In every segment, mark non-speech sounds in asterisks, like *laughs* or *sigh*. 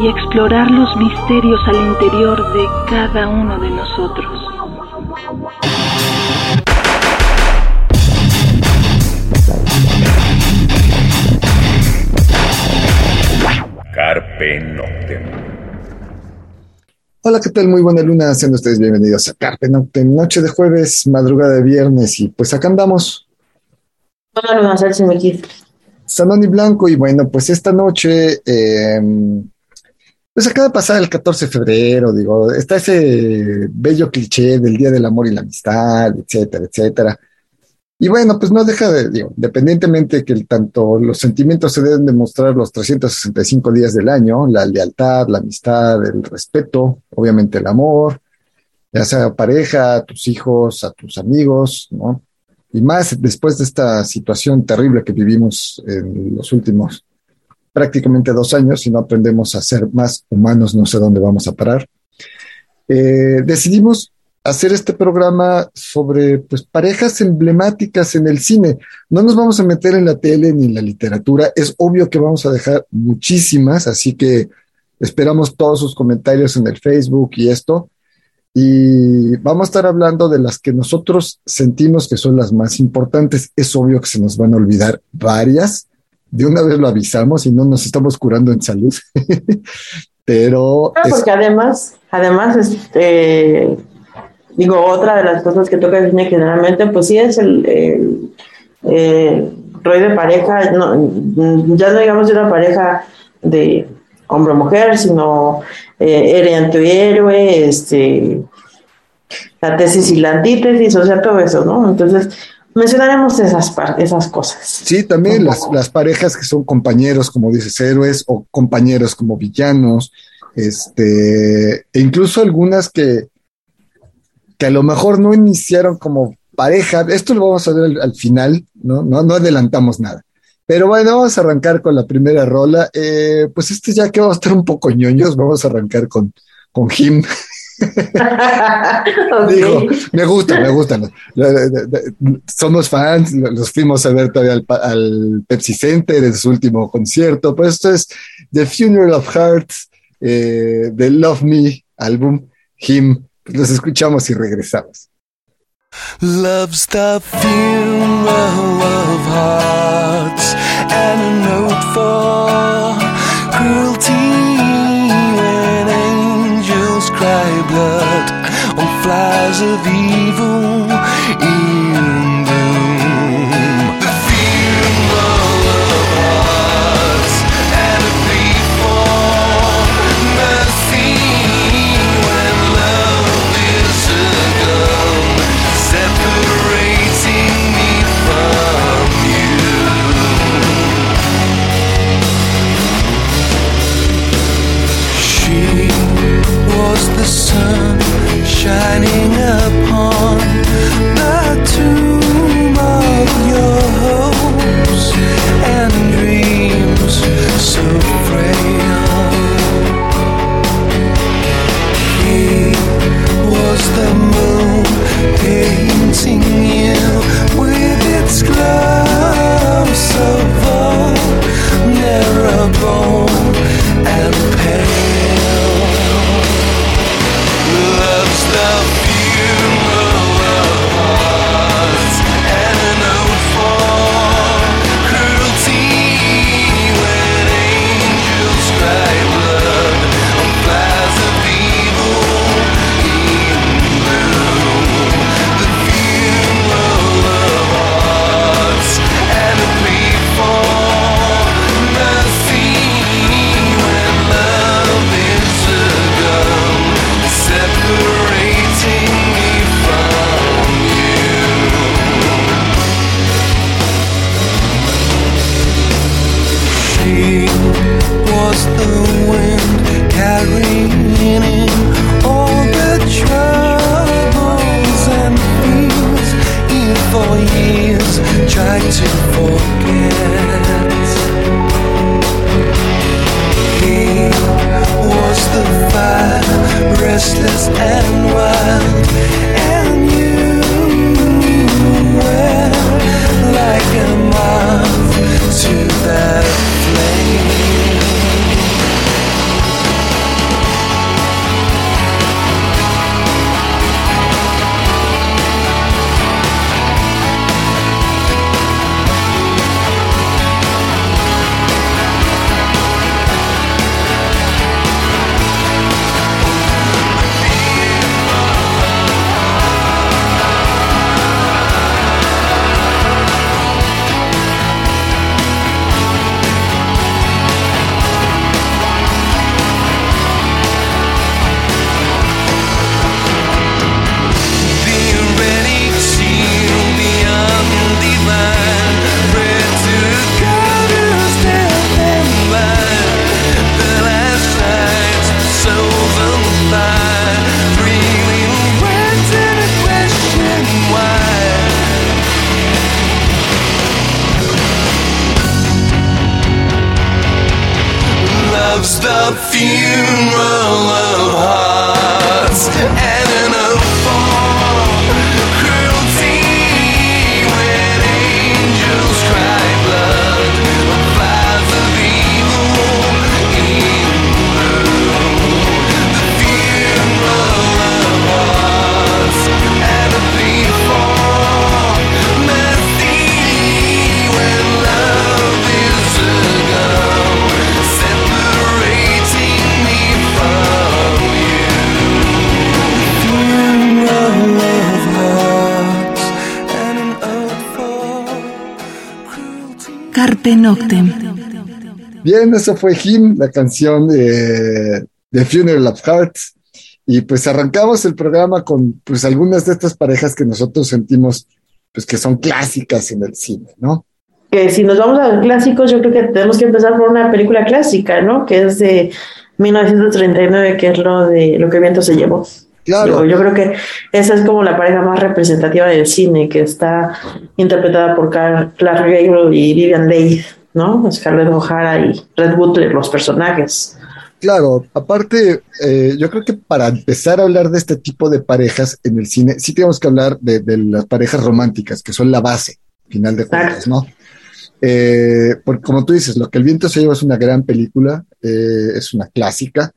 y explorar los misterios al interior de cada uno de nosotros. Carpe Noctem. Hola, ¿qué tal? Muy buena luna, sean ustedes bienvenidos a Carpe Noctem, noche de jueves, madrugada de viernes, y pues acá andamos. Hola, y Blanco, y bueno, pues esta noche, eh, pues acaba de pasar el 14 de febrero, digo, está ese bello cliché del Día del Amor y la Amistad, etcétera, etcétera. Y bueno, pues no deja de, digo, independientemente que tanto los sentimientos se deben demostrar los 365 días del año, la lealtad, la amistad, el respeto, obviamente el amor, ya sea a pareja, a tus hijos, a tus amigos, ¿no? Y más después de esta situación terrible que vivimos en los últimos prácticamente dos años, si no aprendemos a ser más humanos, no sé dónde vamos a parar. Eh, decidimos hacer este programa sobre pues, parejas emblemáticas en el cine. No nos vamos a meter en la tele ni en la literatura. Es obvio que vamos a dejar muchísimas, así que esperamos todos sus comentarios en el Facebook y esto. Y vamos a estar hablando de las que nosotros sentimos que son las más importantes. Es obvio que se nos van a olvidar varias, de una vez lo avisamos y no nos estamos curando en salud. *laughs* Pero. Ah, porque además, además, este, digo, otra de las cosas que toca cine generalmente, pues sí es el, el, rol de pareja, no, ya no digamos de una pareja de hombre o mujer, sino eh, héroe antihéroe, este, la tesis y la antítesis, o sea, todo eso, ¿no? Entonces, mencionaremos esas, esas cosas. Sí, también las, las, parejas que son compañeros, como dices, héroes, o compañeros como villanos, este, e incluso algunas que, que a lo mejor no iniciaron como pareja, esto lo vamos a ver al, final, ¿no? ¿no? No adelantamos nada. Pero bueno, vamos a arrancar con la primera rola. Eh, pues este ya que vamos a estar un poco ñoños, vamos a arrancar con, con Jim. *laughs* *laughs* Digo, me gusta, me gusta. Somos fans, los fuimos a ver todavía al, Pepsi Center en su último concierto. Pues esto es The Funeral of Hearts, eh, The Love Me álbum, Him. Los escuchamos y regresamos. Love's the funeral of hearts and a note for cruelty blood on flies of evil. for Noctem. Bien, eso fue Him, la canción de, de Funeral of Hearts. Y pues arrancamos el programa con pues algunas de estas parejas que nosotros sentimos pues que son clásicas en el cine, ¿no? que si nos vamos a los clásicos, yo creo que tenemos que empezar por una película clásica, ¿no? Que es de 1939, que es lo de Lo que el viento se llevó. Claro. Yo, yo creo que esa es como la pareja más representativa del cine, que está interpretada por Clark Gable y Vivian Leigh, ¿no? Scarlett O'Hara y Red Butler, los personajes. Claro, aparte, eh, yo creo que para empezar a hablar de este tipo de parejas en el cine, sí tenemos que hablar de, de las parejas románticas, que son la base, final de cuentas. ¿no? Eh, porque como tú dices, Lo que el viento se lleva es una gran película, eh, es una clásica.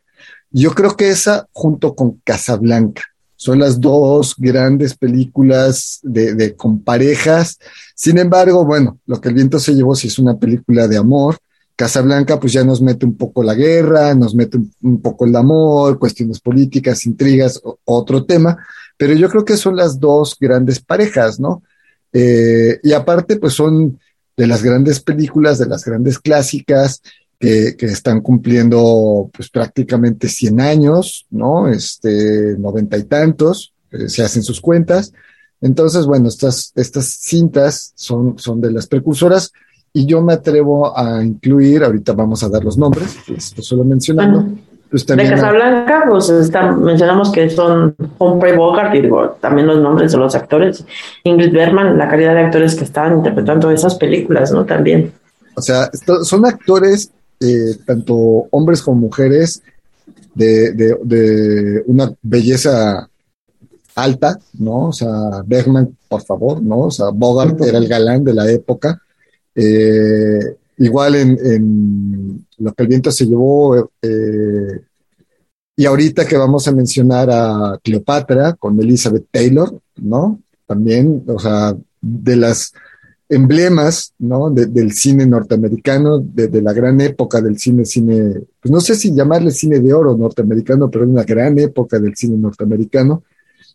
Yo creo que esa, junto con Casablanca, son las dos grandes películas de, de con parejas. Sin embargo, bueno, Lo que el viento se llevó sí es una película de amor. Casablanca, pues ya nos mete un poco la guerra, nos mete un, poco el amor, cuestiones políticas, intrigas, otro tema, pero yo creo que son las dos grandes parejas, ¿no? Eh, y aparte, pues son de las grandes películas, de las grandes clásicas, que, que están cumpliendo pues prácticamente 100 años, ¿no? Este, noventa y tantos, eh, se hacen sus cuentas. Entonces, bueno, estas, estas cintas son, son de las precursoras y yo me atrevo a incluir, ahorita vamos a dar los nombres, esto solo mencionando, Bueno, pues de también Casablanca, pues está- mencionamos que son Humphrey Bogart y digo, también los nombres de los actores. Ingrid Bergman, la calidad de actores que estaban interpretando esas películas, ¿no? También. O sea, esto- son actores, eh, tanto hombres como mujeres, de, de- de una belleza alta, ¿no? O sea, Bergman, por favor, ¿no? O sea, Bogart era el galán de la época. Eh, igual en, en Lo que el viento se llevó, eh, y ahorita que vamos a mencionar a Cleopatra con Elizabeth Taylor, ¿no? También, o sea, de las emblemas, ¿no? De- del cine norteamericano, de, de la gran época del cine, cine, pues no sé si llamarle cine de oro norteamericano, pero una gran época del cine norteamericano.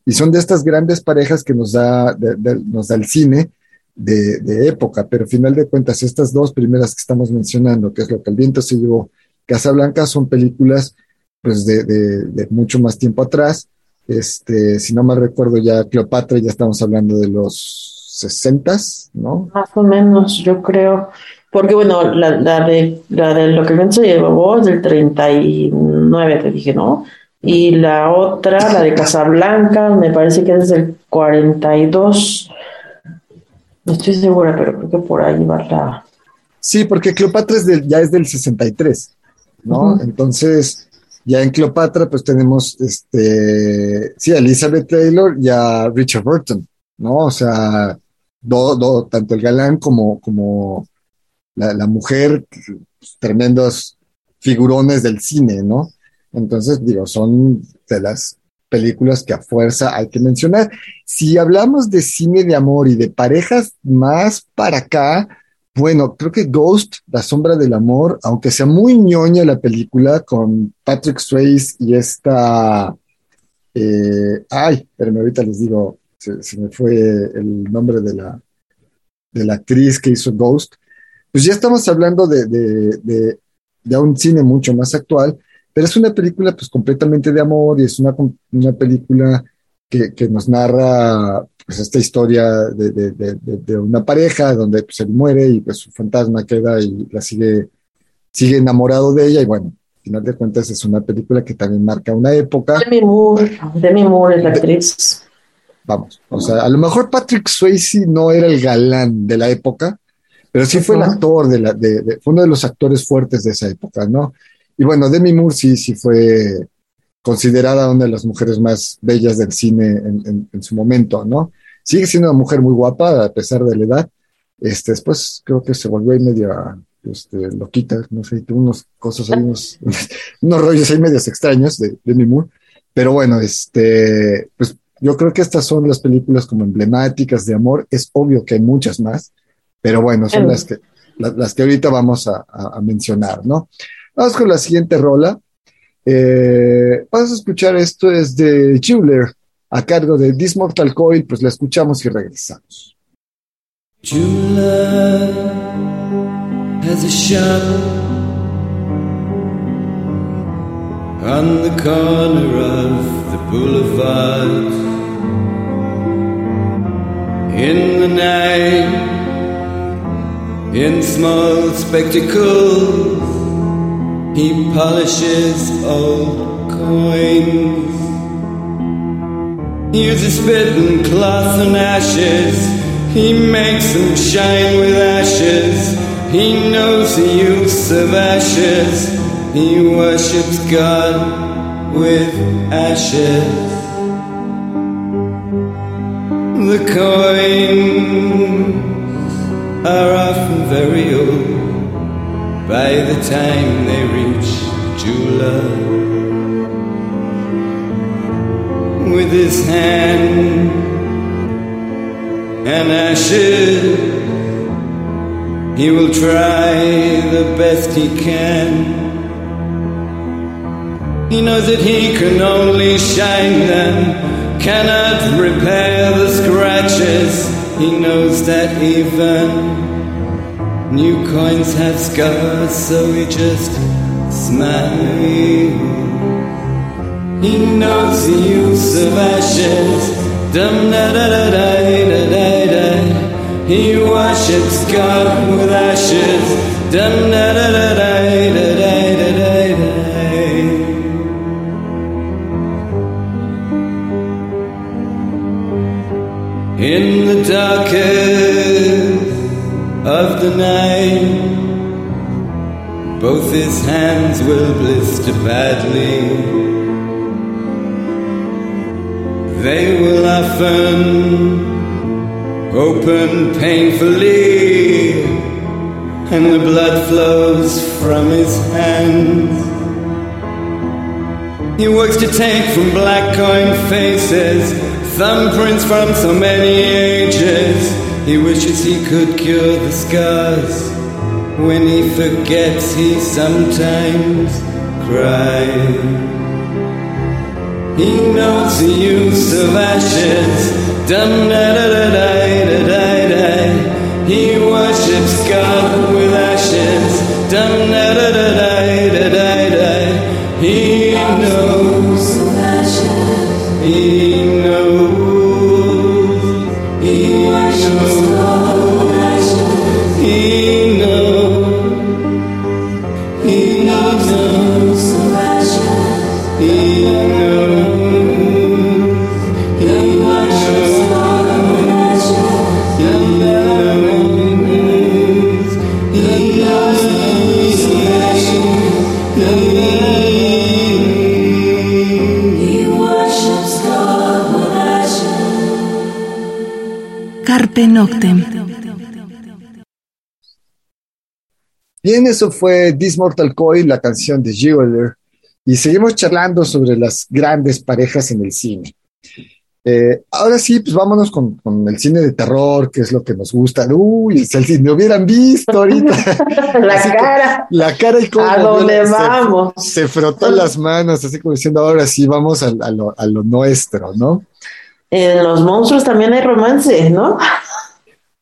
Y son de estas grandes parejas que nos da, nos da el cine de, época, pero al final de cuentas, estas dos primeras que estamos mencionando, que es lo que el viento se llevó, Casablanca, son películas pues de, mucho más tiempo atrás. Este, si no mal recuerdo, ya Cleopatra, ya estamos hablando de los sesentas, ¿no? Más o menos, yo creo. Porque, bueno, la, la de, la de lo que se llevó es del 39, te dije, ¿no? Y la otra, la de Casablanca, me parece que es del 42. No estoy segura, pero creo que por ahí va la. Sí, porque Cleopatra es del- ya es del 63, ¿no? Ujú. Entonces, ya en Cleopatra, pues tenemos, este, sí, a Elizabeth Taylor y a Richard Burton, ¿no? O sea, do- do- tanto el galán como, como la, la mujer, pues, tremendos figurones del cine, ¿no? Entonces, digo, son de las películas que a fuerza hay que mencionar. Si hablamos de cine de amor y de parejas más para acá, bueno, creo que Ghost, La sombra del amor, aunque sea muy ñoña la película con Patrick Swayze y esta, eh, ay, pero ahorita les digo, se, se me fue el nombre de la, de la actriz que hizo Ghost, pues ya estamos hablando de, de, de, de un cine mucho más actual, pero es una película pues completamente de amor y es una, una película que, que nos narra pues esta historia de, de, de, de- una pareja donde pues él muere y pues su fantasma queda y la sigue, sigue enamorado de ella y bueno, al final de cuentas es una película que también marca una época, Demi Moore. Demi Moore es la actriz. vamos, o sea, a lo mejor Patrick Swayze no era el galán de la época, pero sí fue el actor de la, de, de- fue uno de los actores fuertes de esa época, ¿no? Y bueno, Demi Moore sí, sí fue considerada una de las mujeres más bellas del cine en, en- en su momento, ¿no? Sigue siendo una mujer muy guapa a pesar de la edad. Este, después creo que se volvió ahí medio este, loquita, no sé, tuvo unas cosas ahí, unos, *laughs* unos rollos ahí medios extraños de Demi Moore. Pero bueno, este, pues yo creo que estas son las películas como emblemáticas de amor. Es obvio que hay muchas más, pero bueno, son Claro. las que, la- las que ahorita vamos a, a- a mencionar, ¿no? Vamos con la siguiente rola. Eh, vamos a escuchar esto es de Jeweler a cargo de This Mortal Coil, pues la escuchamos y regresamos. Love has a shop on the corner of the boulevard. In the night, in small spectacles, he polishes old coins. He uses and cloth and ashes. He makes them shine with ashes. He knows the use of ashes. He worships God with ashes. The coins are often very old by the time they reach Jula. with his hand and ashes. He will try the best he can. He knows that he can only shine them, cannot repair the scratches. He knows that even new coins have scars, so he just smiles. He knows the use of ashes. Dum da da da da da da da. He worships God with ashes. Dum da da da da da the night, both his hands will blister badly. They will often open painfully, and the blood flows from his hands. He works to take from black coin faces thumbprints from so many ages. He wishes he could cure the scars. When he forgets, he sometimes cries. He knows the use of ashes. Dum da da da da da da. He worships God Carpe Noctem. Bien, eso fue This Mortal Coil, la canción de Jeweler, y seguimos charlando sobre las grandes parejas en el cine. Eh, ahora sí, pues vámonos con, el cine de terror, que es lo que nos gusta. Uy, si me hubieran visto ahorita. *laughs* la cara. La cara y cómo. ¿A dónde vamos? Se, frotó las manos, así como diciendo, ahora sí, vamos a, lo, a lo nuestro, ¿no? En los monstruos también hay romance, ¿no?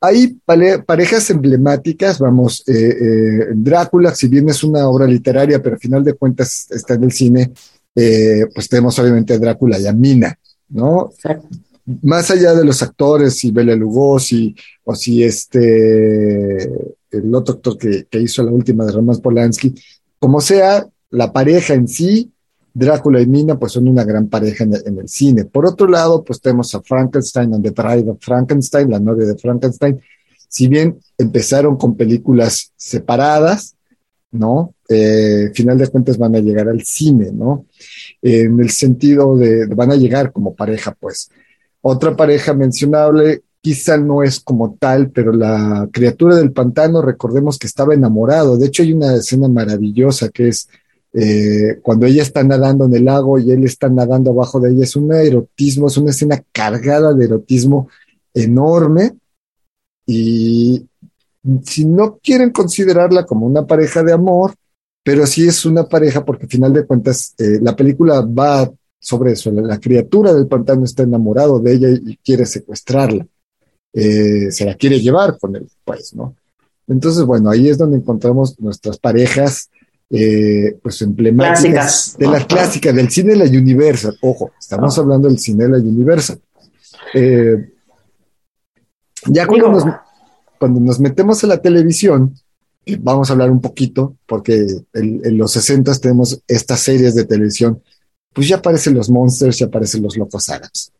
Hay parejas emblemáticas, vamos, eh, eh, Drácula, si bien es una obra literaria, pero al final de cuentas está en el cine, pues tenemos obviamente a Drácula y a Mina. ¿no? Más allá de los actores, si Bela Lugosi, o si este, el otro actor que, hizo la última de Roman Polanski, como sea, la pareja en sí, Drácula y Mina, pues son una gran pareja en el, cine. Por otro lado, pues tenemos a Frankenstein Bride of Frankenstein, la novia de Frankenstein. Si bien empezaron con películas separadas, ¿no? Eh, final de cuentas van a llegar al cine, ¿no? en el sentido de, van a llegar como pareja, pues. Otra pareja mencionable quizá no es como tal, pero la criatura del pantano, recordemos que estaba enamorado. De hecho, hay una escena maravillosa que es eh, cuando ella está nadando en el lago y él está nadando abajo de ella. Es un erotismo, es una escena cargada de erotismo enorme. Y si no quieren considerarla como una pareja de amor, pero sí es una pareja porque al final de cuentas eh, la película va sobre eso, la, criatura del pantano está enamorado de ella y, quiere secuestrarla, eh, se la quiere llevar con él, pues, ¿no? Entonces, bueno, ahí es donde encontramos nuestras parejas, eh, pues emblemáticas de la clásica, del cine de la Universal, ojo, estamos hablando del cine de la Universal. ya cuando nos, cuando nos metemos a la televisión, vamos a hablar un poquito, porque en, los 60 tenemos estas series de televisión, pues ya aparecen los Monsters, ya aparecen los Locos Adams.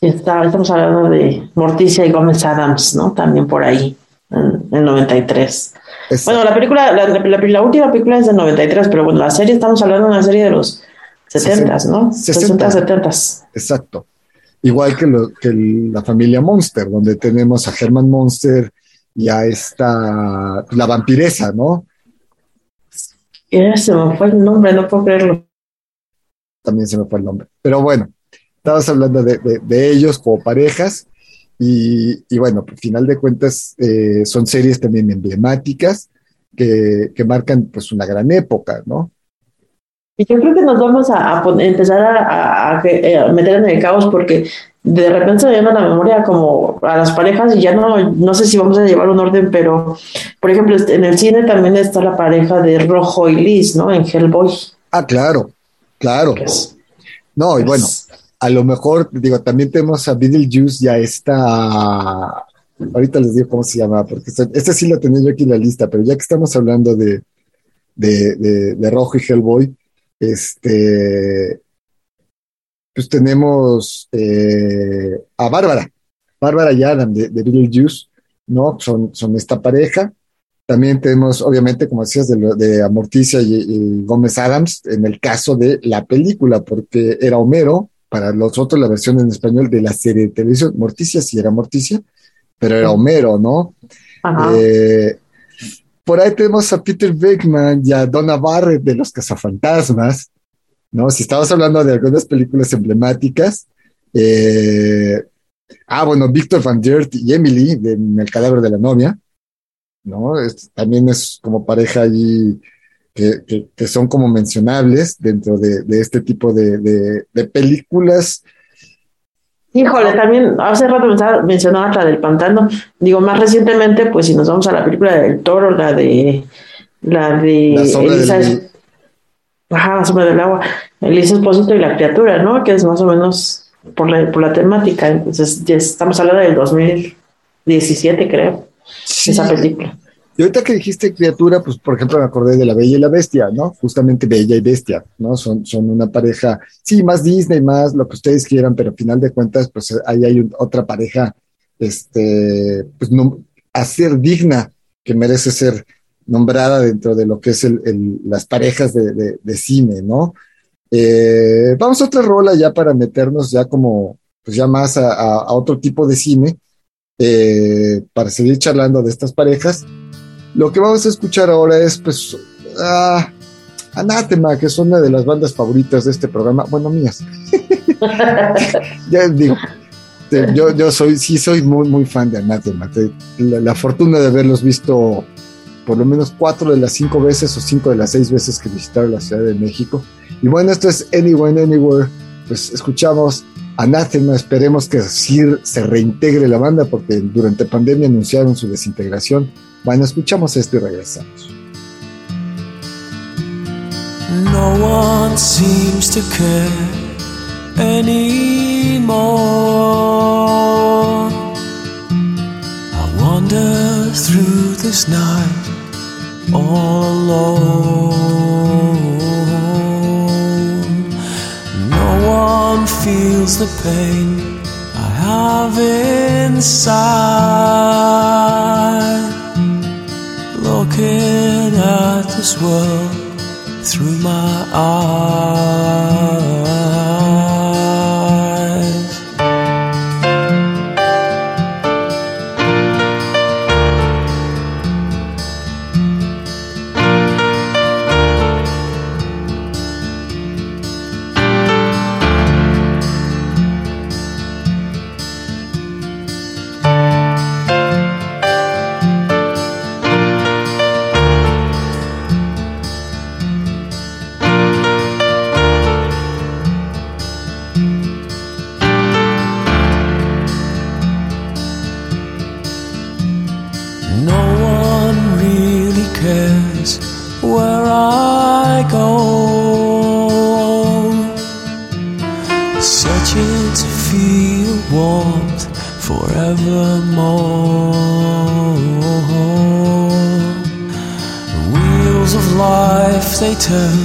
Está, estamos hablando de Morticia y Gómez Adams, ¿no? También por ahí, en el 93. Bueno, la película, la, última película es del 93, pero bueno, la serie, estamos hablando de una serie de los 70, ¿no? 60, 70. Exacto. Igual que, lo, que la familia Monster, donde tenemos a Herman Monster, ya está la vampiresa, ¿no? se me fue el nombre, no puedo creerlo. También se me fue el nombre. Pero bueno, estabas hablando de, ellos como parejas y, bueno, al final de cuentas eh, son series también emblemáticas que, marcan pues una gran época, ¿no? Y yo creo que nos vamos a, empezar a, meter en el caos porque de repente se viene a la memoria como a las parejas y ya no, no sé si vamos a llevar un orden, pero por ejemplo, este, en el cine también está la pareja de Rojo y Liz, ¿no? En Hellboy. Ah, claro, claro. no, y bueno, a lo mejor, digo, también tenemos a Beetlejuice, ya está, ahorita les digo cómo se llama, porque este, sí lo tenía yo aquí en la lista, pero ya que estamos hablando de, de, de Rojo y Hellboy, este, pues tenemos eh, a Bárbara, Bárbara y Adam de, de Beetlejuice, ¿no? Son, son esta pareja. También tenemos, obviamente, como decías, de, de Amorticia y, Gómez Adams, en el caso de la película, porque era Homero, para los otros la versión en español de la serie de televisión, Morticia sí era Morticia, pero era Homero, ¿no? Eh, por ahí tenemos a Peter Beckman y a Donna Barrett de Los Cazafantasmas, ¿no? Si estamos hablando de algunas películas emblemáticas, eh, ah, bueno, Victor Van Dirt y Emily de El cadáver de la novia, ¿no? también es como pareja allí que, son como mencionables dentro de, este tipo de, películas. Híjole, también hace rato mencionaba la del pantano. Digo, más recientemente, pues si nos vamos a la película del toro, la de la de Elisa, Ajá, sobre del agua. El Espósito y la criatura, ¿no? Que es más o menos por la, por la temática. Entonces, ya estamos hablando del 2017, creo, esa película. Y ahorita que dijiste criatura, pues por ejemplo me acordé de La Bella y la Bestia, ¿no? Justamente Bella y Bestia, ¿no? Son, son una pareja, sí, más Disney, más lo que ustedes quieran, pero al final de cuentas, pues ahí hay otra pareja, este, pues no, a ser digna, que merece ser nombrada dentro de lo que es el, las parejas de, cine, ¿no? Eh, vamos a otra rola ya para meternos ya como, pues ya más a, otro tipo de cine. eh, para seguir charlando de estas parejas. Lo que vamos a escuchar ahora es, pues, ah, Anátema, que es una de las bandas favoritas de este programa. Bueno, mías. *laughs* ya digo, yo, yo soy, sí soy muy, muy fan de Anátema. La, la, fortuna de haberlos visto por lo menos cuatro de las cinco veces o cinco de las seis veces que visitaron la Ciudad de México. Y bueno, esto es Anywhere Anywhere. Pues escuchamos Anátema, esperemos que se reintegre la banda porque durante pandemia anunciaron su desintegración. Bueno, escuchamos esto y regresamos. No one seems to care anymore. I wander through this night all alone. No one feels the pain I have inside. World through my eyes. later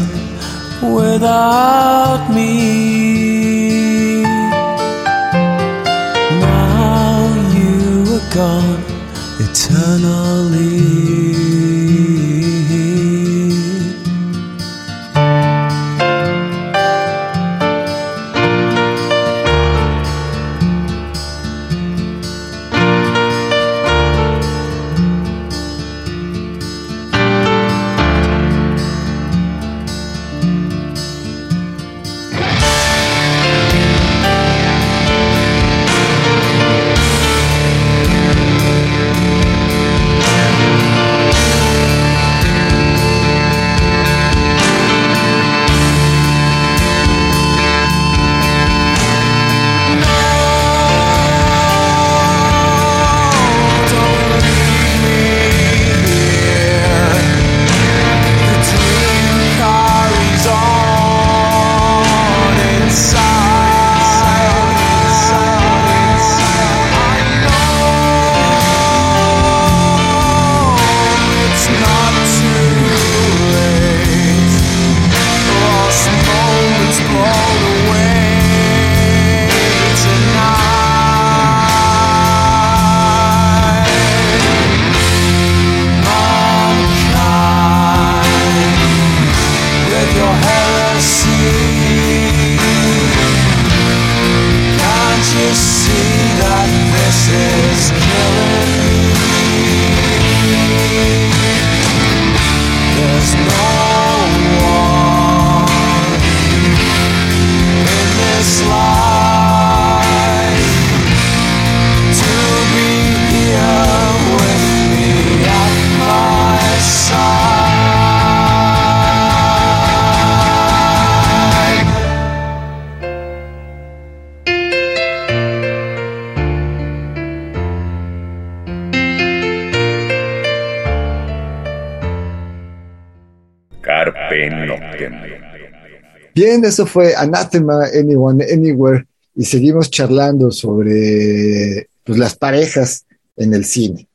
Bien, eso fue Anathema Anyone Anywhere y seguimos charlando sobre pues, las parejas en el cine.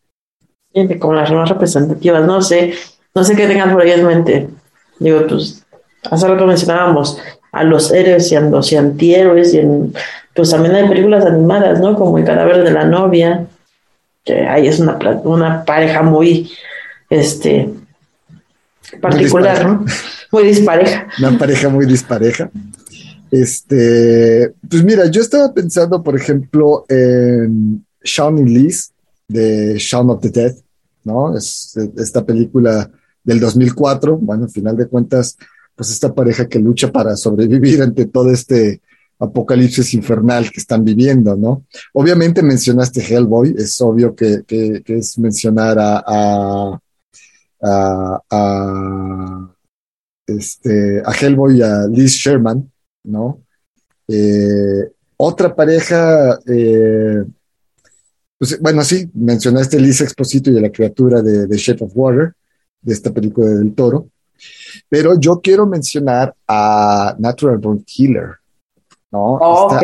Como las más representativas, no sé, no sé qué tengan por ahí en mente. Digo, pues, hace rato mencionábamos a los héroes y a los antihéroes, y en, pues también hay películas animadas, ¿no? Como El cadáver de la novia, que ahí es una, una pareja muy, este, particular, ¿no? Muy dispareja. Una pareja muy dispareja. Este, pues mira, yo estaba pensando, por ejemplo, en Shaun y Liz de Shaun of the Dead, ¿no? Es esta película del 2004, bueno, al final de cuentas, pues esta pareja que lucha para sobrevivir ante todo este apocalipsis infernal que están viviendo, ¿no? Obviamente mencionaste Hellboy, es obvio que, es mencionar a, a, este, a Hellboy y a Liz Sherman, ¿no? Eh, otra pareja, eh, pues, bueno, sí, mencionaste Liz Exposito y a la criatura de, de Shape of Water, de esta película del toro, pero yo quiero mencionar a Natural Born Killer, ¿no? ok.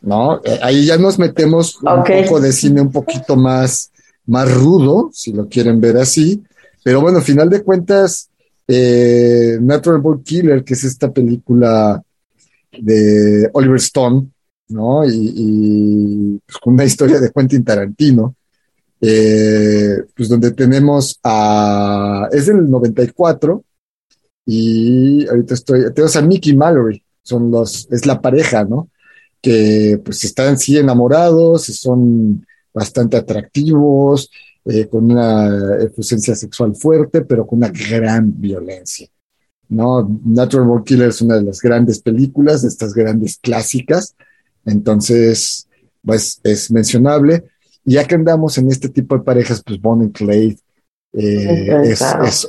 ¿no? Eh, ahí ya nos metemos un poco de cine un poquito más, más rudo, si lo quieren ver así, pero bueno, al final de cuentas, eh, Natural Born Killer, que es esta película de Oliver Stone, ¿no? Y, pues, con una historia de Quentin Tarantino, eh, pues donde tenemos a, es del 94, y ahorita estoy, tenemos a Mickey Mallory, son los, es la pareja, ¿no? Que pues están sí enamorados, son bastante atractivos, eh, con una efusión sexual fuerte, pero con una gran violencia. ¿no? Natural Born Killer es una de las grandes películas, de estas grandes clásicas, entonces, pues es mencionable. Y ya que andamos en este tipo de parejas, pues Bonnie Clay eh,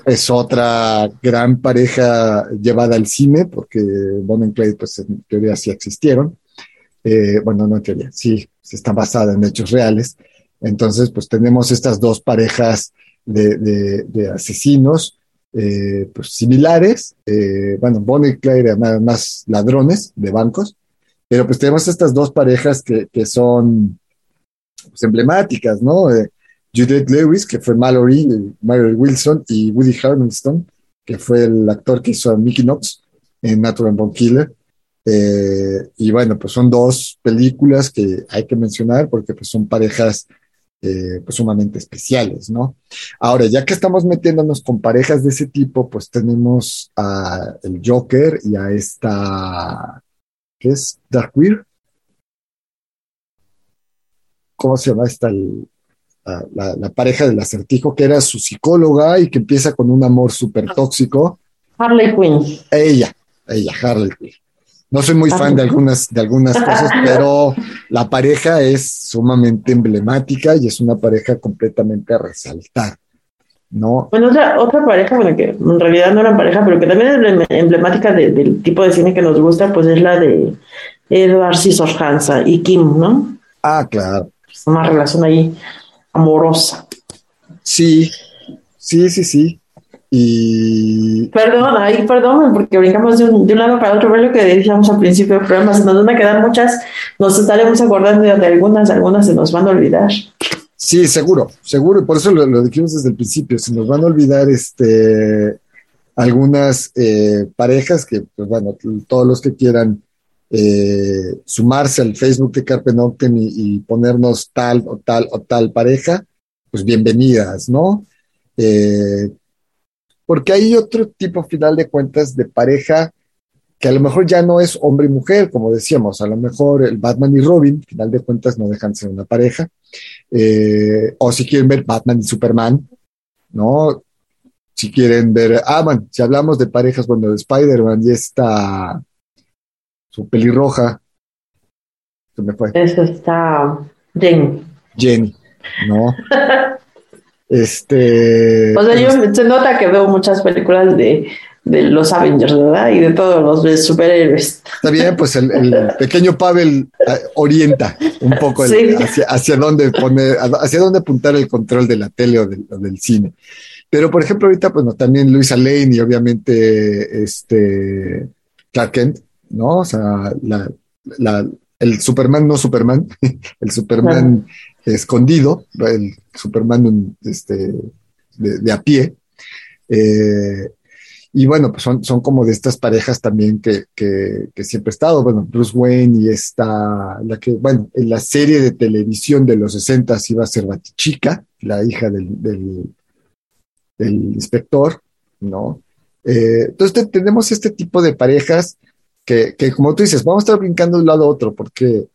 es, otra gran pareja llevada al cine, porque Bonnie Clay, pues en teoría sí existieron. Eh, bueno, no en teoría, sí, está basada en hechos reales. Entonces, pues tenemos estas dos parejas de, asesinos, eh, pues similares. bueno, Bonnie y Claire eran más ladrones de bancos, pero pues tenemos estas dos parejas que, son pues, emblemáticas, ¿no? Eh, Judith Lewis, que fue Mallory, Mallory Wilson, y Woody Harrelson, que fue el actor que hizo a Mickey Knox en Natural Born Killer. Eh, y bueno, pues son dos películas que hay que mencionar porque pues son parejas eh, pues sumamente especiales, ¿no? Ahora, ya que estamos metiéndonos con parejas de ese tipo, pues tenemos a el Joker y a esta que es Dark Queer. ¿Cómo se llama esta? la, pareja del acertijo, que era su psicóloga y que empieza con un amor súper tóxico. Harley Quinn. Ella, ella, Harley Quinn. No soy muy fan de algunas, de algunas cosas, *laughs* pero la pareja es sumamente emblemática y es una pareja completamente a resaltar. ¿no? Bueno, otra, otra pareja, bueno, que en realidad no era pareja, pero que también es emblemática del tipo de cine que nos gusta, pues es la de Edward Scissorhansa y Kim, ¿no? Ah, claro. Una relación ahí amorosa. Sí, sí, sí, sí. Y. Perdón, ahí, perdón, porque brincamos de un, de un lado para otro, ver lo que decíamos al principio del programa, se nos van a quedar muchas, nos estaremos acordando de algunas, algunas se nos van a olvidar. Sí, seguro, seguro, y por eso lo, dijimos desde el principio, se nos van a olvidar este algunas eh, parejas que, pues bueno, todos los que quieran eh, sumarse al Facebook de Carpe Noctem y, ponernos tal o tal o tal pareja, pues bienvenidas, ¿no? Eh, porque hay otro tipo, final de cuentas, de pareja que a lo mejor ya no es hombre y mujer, como decíamos, a lo mejor el Batman y Robin, final de cuentas, no dejan ser una pareja, eh, o si quieren ver Batman y Superman, ¿no? Si quieren ver, ah, bueno, si hablamos de parejas, bueno, de Spider-Man y esta, su pelirroja, se me fue. Eso está Jenny. Jenny, ¿no? *laughs* este. O sea, yo pues se nota que veo muchas películas de de los Avengers, ¿verdad? Y de todos los superhéroes. Está bien, pues el, *laughs* pequeño Pavel eh, orienta un poco hacia, dónde poner, hacia dónde apuntar el control de la tele o del, cine. Pero, por ejemplo, ahorita, pues también Luisa Lane y obviamente este Clark Kent, ¿no? O sea, el Superman no Superman, *laughs* el Superman escondido, el Superman este, de, a pie. Eh, y bueno, pues son, son como de estas parejas también que, que, siempre he estado. Bueno, Bruce Wayne y esta, la que, bueno, en la serie de televisión de los 60 iba a ser Batichica, la hija del, del, inspector, ¿no? Eh, entonces tenemos este tipo de parejas que, como tú dices, vamos a estar brincando de un lado a otro, porque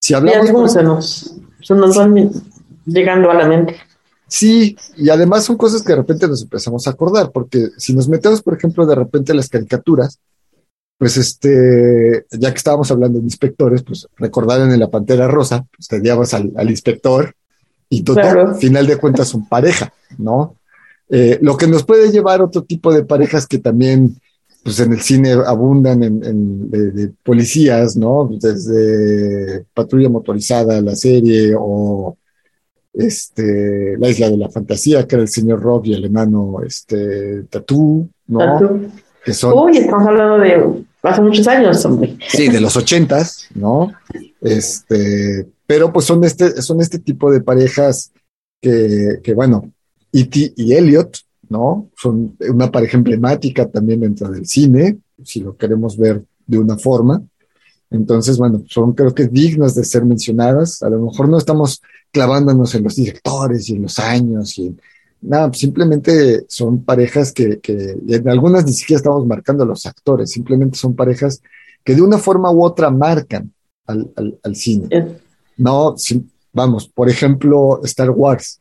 si hablamos. Eso nos van llegando a la mente. Sí, y además son cosas que de repente nos empezamos a acordar, porque si nos metemos, por ejemplo, de repente en las caricaturas, pues este, ya que estábamos hablando de inspectores, pues recordaron en la Pantera Rosa, pues teníamos al, al inspector y todo, al final de cuentas son pareja, ¿no? Eh, lo que nos puede llevar a otro tipo de parejas que también pues en el cine abundan en, de, policías, ¿no? Desde Patrulla Motorizada, la serie, o este, La Isla de la Fantasía, que era el señor Rock y el enano este, Tatú, ¿no? Que son, Uy, estamos hablando de hace muchos años, hombre. Sí, de los ochentas, ¿no? Este, pero pues son este, son este tipo de parejas que, que bueno, E.T. y Elliot, ¿no? Son una pareja emblemática también dentro del cine, si lo queremos ver de una forma. Entonces, bueno, son creo que dignas de ser mencionadas. A lo mejor no estamos clavándonos en los directores y en los años y nada, simplemente son parejas que, que en algunas ni siquiera estamos marcando a los actores, simplemente son parejas que de una forma u otra marcan al, al, cine. No, vamos, por ejemplo, Star Wars.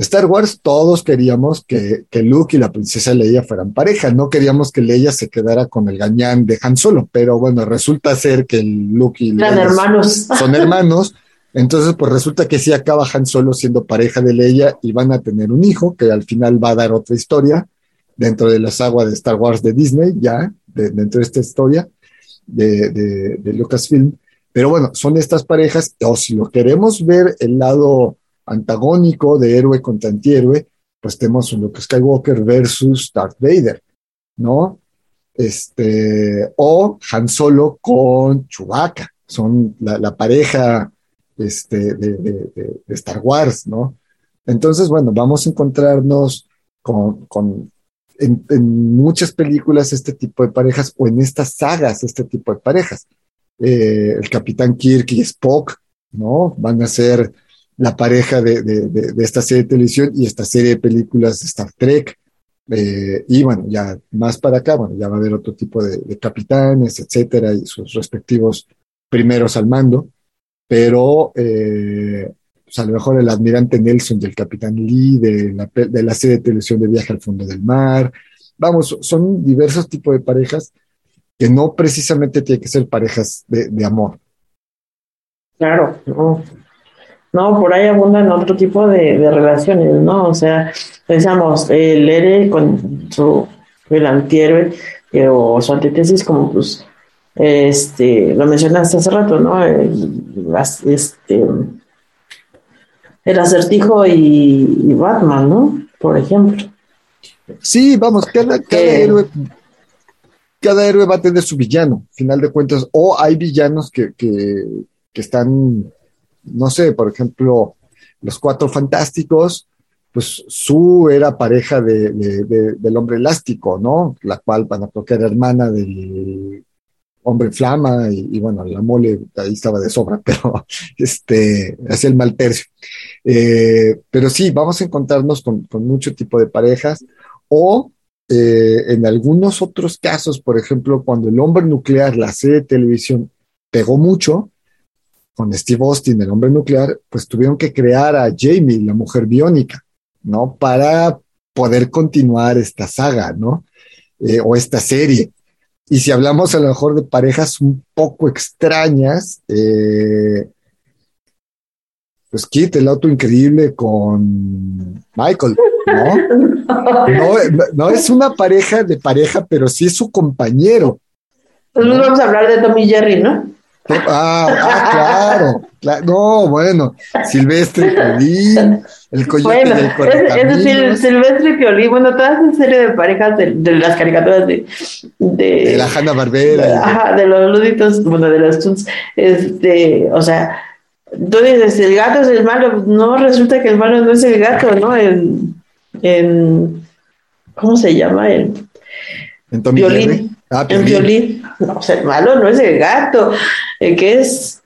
Star Wars todos queríamos que, que, Luke y la princesa Leia fueran pareja, no queríamos que Leia se quedara con el gañán de Han Solo, pero bueno, resulta ser que Luke y Leia hermanos. son hermanos, entonces pues resulta que sí acaba Han Solo siendo pareja de Leia y van a tener un hijo que al final va a dar otra historia dentro de las aguas de Star Wars de Disney, ya, dentro de esta historia de, de, de Lucasfilm. Pero bueno, son estas parejas, o si lo queremos ver el lado antagónico de héroe contra antihéroe, pues tenemos un Luke Skywalker versus Darth Vader, ¿no? Este, o Han Solo con Chewbacca, son la, pareja este, de, Star Wars, ¿no? Entonces, bueno, vamos a encontrarnos con, en, muchas películas este tipo de parejas o en estas sagas este tipo de parejas. Eh, el Capitán Kirk y Spock, ¿no? Van a ser la pareja de, de, esta serie de televisión y esta serie de películas de Star Trek. Eh, y bueno, ya más para acá, bueno, ya va a haber otro tipo de, capitanes, etcétera, y sus respectivos primeros al mando. Pero eh, pues a lo mejor el admirante Nelson y el capitán Lee de la, de la serie de televisión de Viaje al Fondo del Mar. Vamos, son diversos tipos de parejas que no precisamente tienen que ser parejas de, de amor. Claro, no. No, por ahí abundan otro tipo de, relaciones, ¿no? O sea, pensamos, el héroe con su, el antihéroe eh, o su antítesis como pues, este, lo mencionaste hace rato, ¿no? El, este, el acertijo y, Batman, ¿no? Por ejemplo. Sí, vamos, cada, cada héroe cada héroe va a tener su villano, final de cuentas, o hay villanos que, que, que están no sé, por ejemplo, los cuatro fantásticos, pues su era pareja de, del hombre elástico, ¿no? La cual, van a era hermana del hombre flama y, bueno, la mole ahí estaba de sobra, *laughs* pero este, hacía el mal tercio. Eh, pero sí, vamos a encontrarnos con, mucho tipo de parejas o eh, en algunos otros casos, por ejemplo, cuando el hombre nuclear, la serie de televisión, pegó mucho, con Steve Austin, el hombre nuclear, pues tuvieron que crear a Jamie, la mujer biónica, ¿no? Para poder continuar esta saga, ¿no? Eh, o esta serie. Y si hablamos a lo mejor de parejas un poco extrañas, eh, pues Kit, el auto increíble con Michael, ¿no? *laughs* No, no es una pareja de pareja, pero sí es su compañero. Pues vamos a hablar de Tommy Jerry, ¿no? Ah, ah claro, No, bueno, Silvestre Piolín, el coyote del es, decir, Silvestre Piolín, bueno, toda esa serie de parejas de, las caricaturas de, de, la Hanna Barbera. Ajá, de los luditos, bueno, de los tunes, este, o sea, tú dices, el gato es el malo, no resulta que el malo no es el gato, ¿no? En, en ¿cómo se llama? En, en Tommy Violín. Ah, en violín. No, o sea, el malo no es el gato, el que es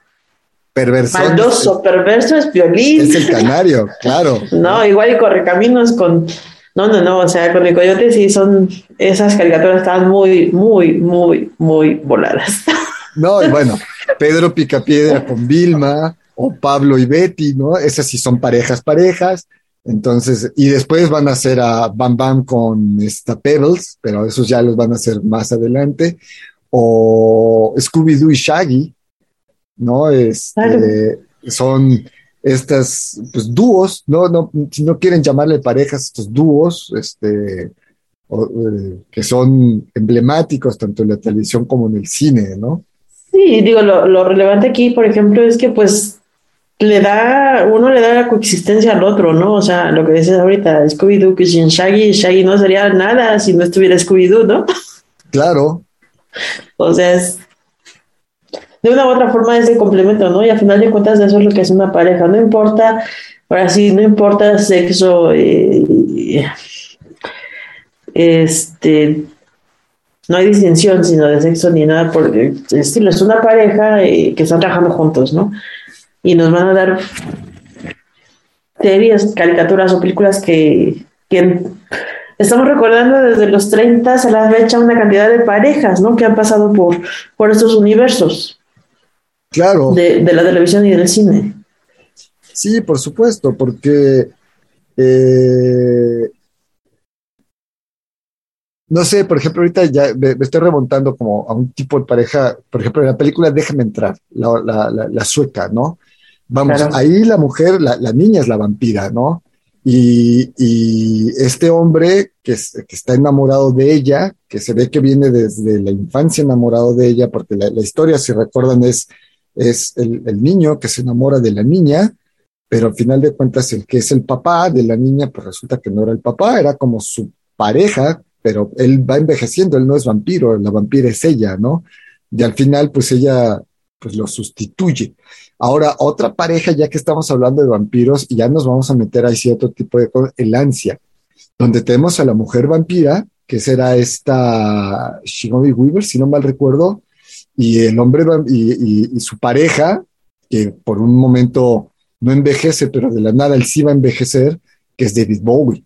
perverso. Maldoso, perverso es violín. Es el canario, claro. *laughs* no, igual y correcaminos con. No, no, no, o sea, con el coyote sí son. Esas caricaturas estaban muy, muy, muy, muy voladas. *laughs* No, y bueno, Pedro Picapiedra con Vilma, o Pablo y Betty, ¿no? Esas sí son parejas, parejas. Entonces, y después van a hacer a Bam Bam con esta Pebbles, pero esos ya los van a hacer más adelante. O Scooby-Doo y Shaggy, ¿no? Este, Son estas, pues, dúos, ¿no? no Si no quieren llamarle parejas, estos dúos, este, eh, que son emblemáticos tanto en la televisión como en el cine, ¿no? Sí, digo, lo, lo relevante aquí, por ejemplo, es que pues le da, uno le da la coexistencia al otro, ¿no? O sea, lo que dices ahorita, Scooby-Doo, que sin Shaggy, Shaggy no sería nada si no estuviera Scooby-Doo, ¿no? Claro. *laughs* o sea, es de una u otra forma ese complemento, ¿no? Y al final de cuentas eso es lo que es una pareja, no importa, ahora sí, no importa sexo, eh, este, no hay distinción sino de sexo ni nada por el estilo, es una pareja eh, que están trabajando juntos, ¿no? y nos van a dar series, caricaturas o películas que, estamos recordando desde los 30 a la fecha una cantidad de parejas, ¿no? Que han pasado por, por estos universos. Claro. De, la televisión y del cine. Sí, por supuesto, porque eh, no sé, por ejemplo, ahorita ya me, estoy remontando como a un tipo de pareja, por ejemplo, en la película Déjame entrar, la, la sueca, ¿no? Vamos, ahí la mujer, la, niña es la vampira, ¿no? Y, este hombre que, está enamorado de ella, que se ve que viene desde la infancia enamorado de ella, porque la, historia, si recuerdan, es, es el, niño que se enamora de la niña, pero al final de cuentas el que es el papá de la niña, pues resulta que no era el papá, era como su pareja, pero él va envejeciendo, él no es vampiro, la vampira es ella, ¿no? Y al final, pues ella, pues lo sustituye. Ahora, otra pareja, ya que estamos hablando de vampiros, y ya nos vamos a meter ahí cierto tipo de cosas, el ansia, donde tenemos a la mujer vampira, que será esta Shinobi Weaver, si no mal recuerdo, y el hombre y, su pareja, que por un momento no envejece, pero de la nada él sí va a envejecer, que es David Bowie,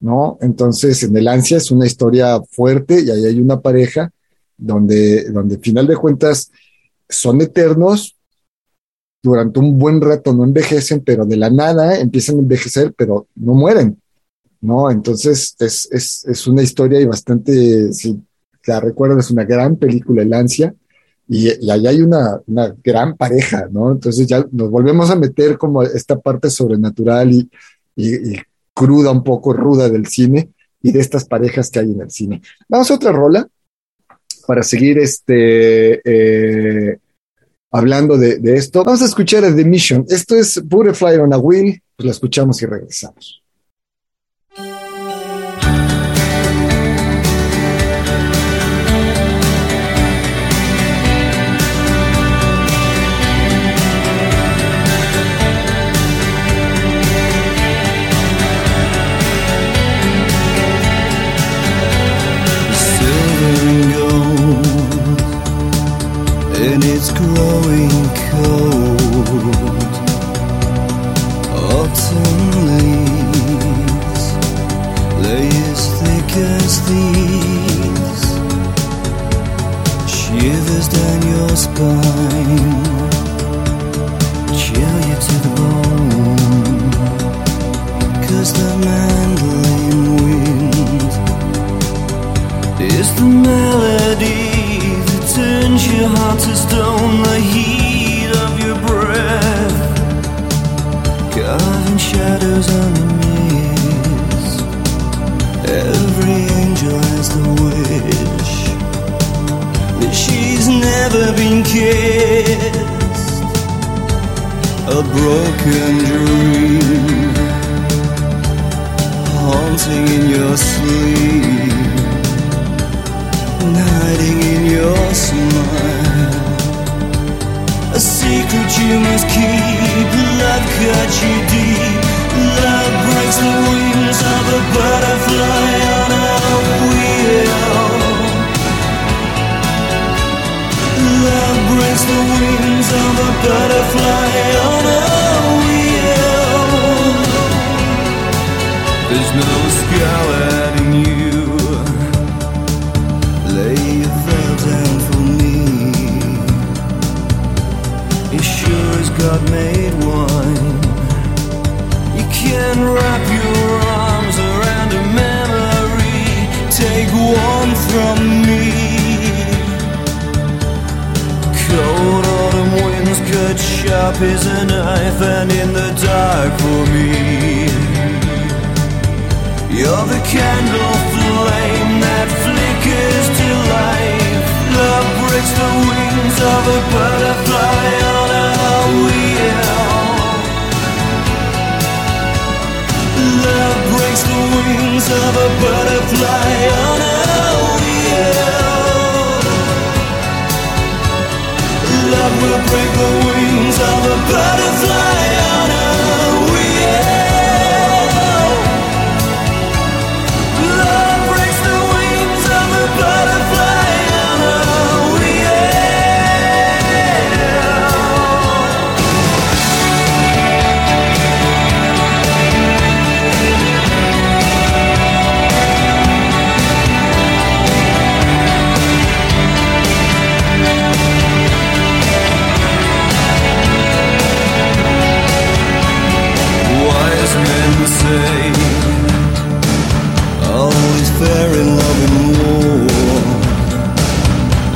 ¿no? Entonces, en el ansia es una historia fuerte y ahí hay una pareja donde, donde, al final de cuentas, son eternos, durante un buen rato no envejecen, pero de la nada empiezan a envejecer, pero no mueren, ¿no? Entonces es, es, es una historia y bastante, si la recuerdo, es una gran película, El Ansia, y, y ahí hay una, una, gran pareja, ¿no? Entonces ya nos volvemos a meter como esta parte sobrenatural y, y, cruda, un poco ruda del cine y de estas parejas que hay en el cine. Vamos a otra rola para seguir este... Eh, hablando de, esto. Vamos a escuchar a The Mission. Esto es Butterfly on a Wheel. Pues la escuchamos y regresamos. You're the dark for me. Your the candle flame that Love breaks the wings of a butterfly on a wheel. Love breaks the wings of a butterfly on a wheel. Love will break the wings of a butterfly all is fair in love and war,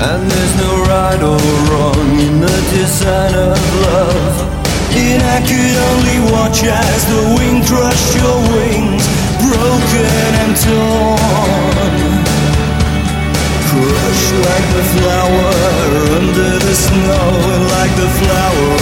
and there's no right or wrong in the design of love. And I could only watch as the wind crushed your wings, broken and torn. Crushed like the flower under the snow, and like the flower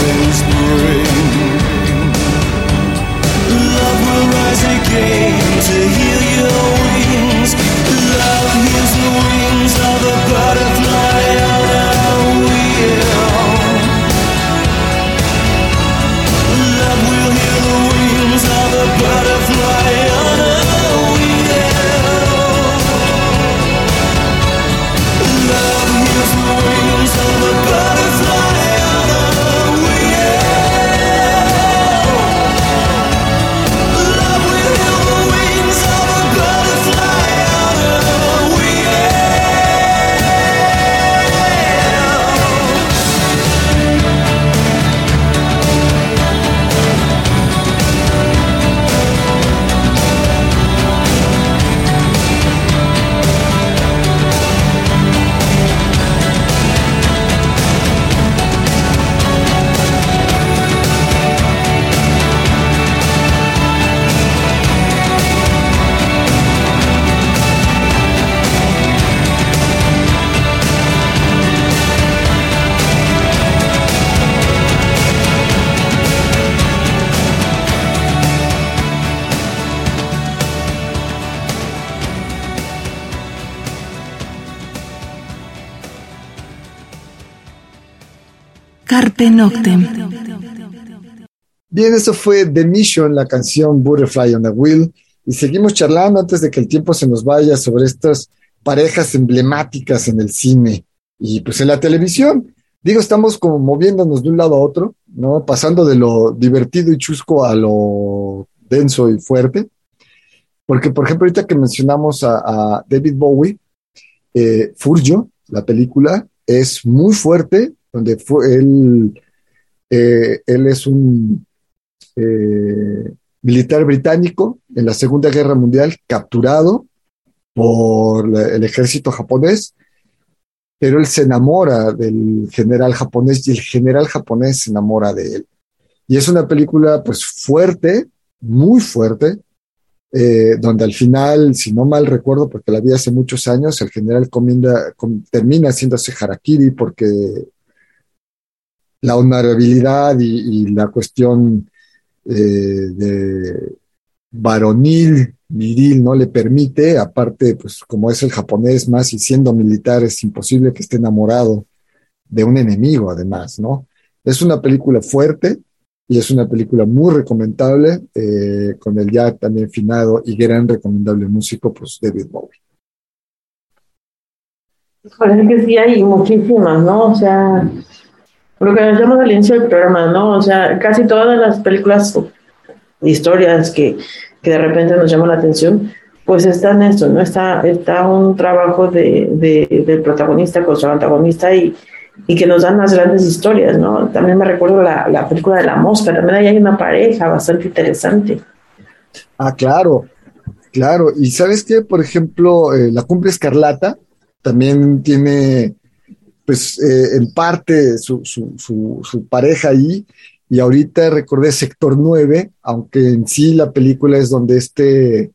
Noctem. Bien, eso fue The Mission, la canción Butterfly on a Wheel. Y seguimos charlando antes de que el tiempo se nos vaya sobre estas parejas emblemáticas en el cine y pues en la televisión. Digo, estamos como moviéndonos de un lado a otro, ¿no? Pasando de lo divertido y chusco a lo denso y fuerte. Porque, por ejemplo, ahorita que mencionamos a, a David Bowie, eh, Furjo, la película, es muy fuerte, donde fue él, eh, él es un eh, militar británico en la Segunda Guerra Mundial, capturado por el ejército japonés, pero él se enamora del general japonés y el general japonés se enamora de él. Y es una película pues fuerte, muy fuerte, eh, donde al final, si no mal recuerdo, porque la vi hace muchos años, el general termina haciéndose harakiri porque la honorabilidad y, la cuestión eh, de varonil, viril, no le permite, aparte, pues como es el japonés más y siendo militar, es imposible que esté enamorado de un enemigo, además, ¿no? Es una película fuerte y es una película muy recomendable, eh, con el ya también finado y gran recomendable músico, pues David Bowie. Parece que sí hay muchísimas, ¿no? O sea, lo que decíamos al inicio del programa, ¿no? O sea, casi todas las películas historias que, que de repente nos llaman la atención, pues está en esto, ¿no? Está, está un trabajo de, de- del protagonista con su antagonista y, y que nos dan las grandes historias, ¿no? También me recuerdo la, la película de La Mosca, también ahí hay una pareja bastante interesante. Ah, claro, claro. Y sabes qué, por ejemplo, eh, La Cumbre Escarlata también tiene, pues, eh, en parte su, su, su, su pareja ahí. Y ahorita recordé Sector 9, aunque en sí la película es donde este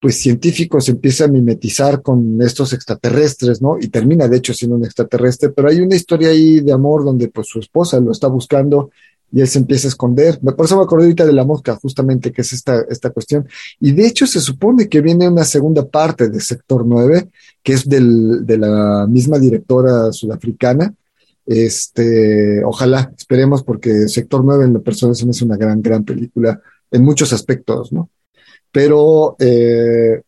pues científicos se empieza a mimetizar con estos extraterrestres, ¿no? Y termina de hecho siendo un extraterrestre, pero hay una historia ahí de amor donde pues su esposa lo está buscando y él se empieza a esconder. Por eso me acordé ahorita de la mosca, justamente, que es esta, esta cuestión. Y de hecho se supone que viene una segunda parte de Sector 9, que es del, de la misma directora sudafricana. Este, ojalá, esperemos, porque Sector 9 en la persona se me hace una gran, gran película en muchos aspectos, ¿no? Pero, eh,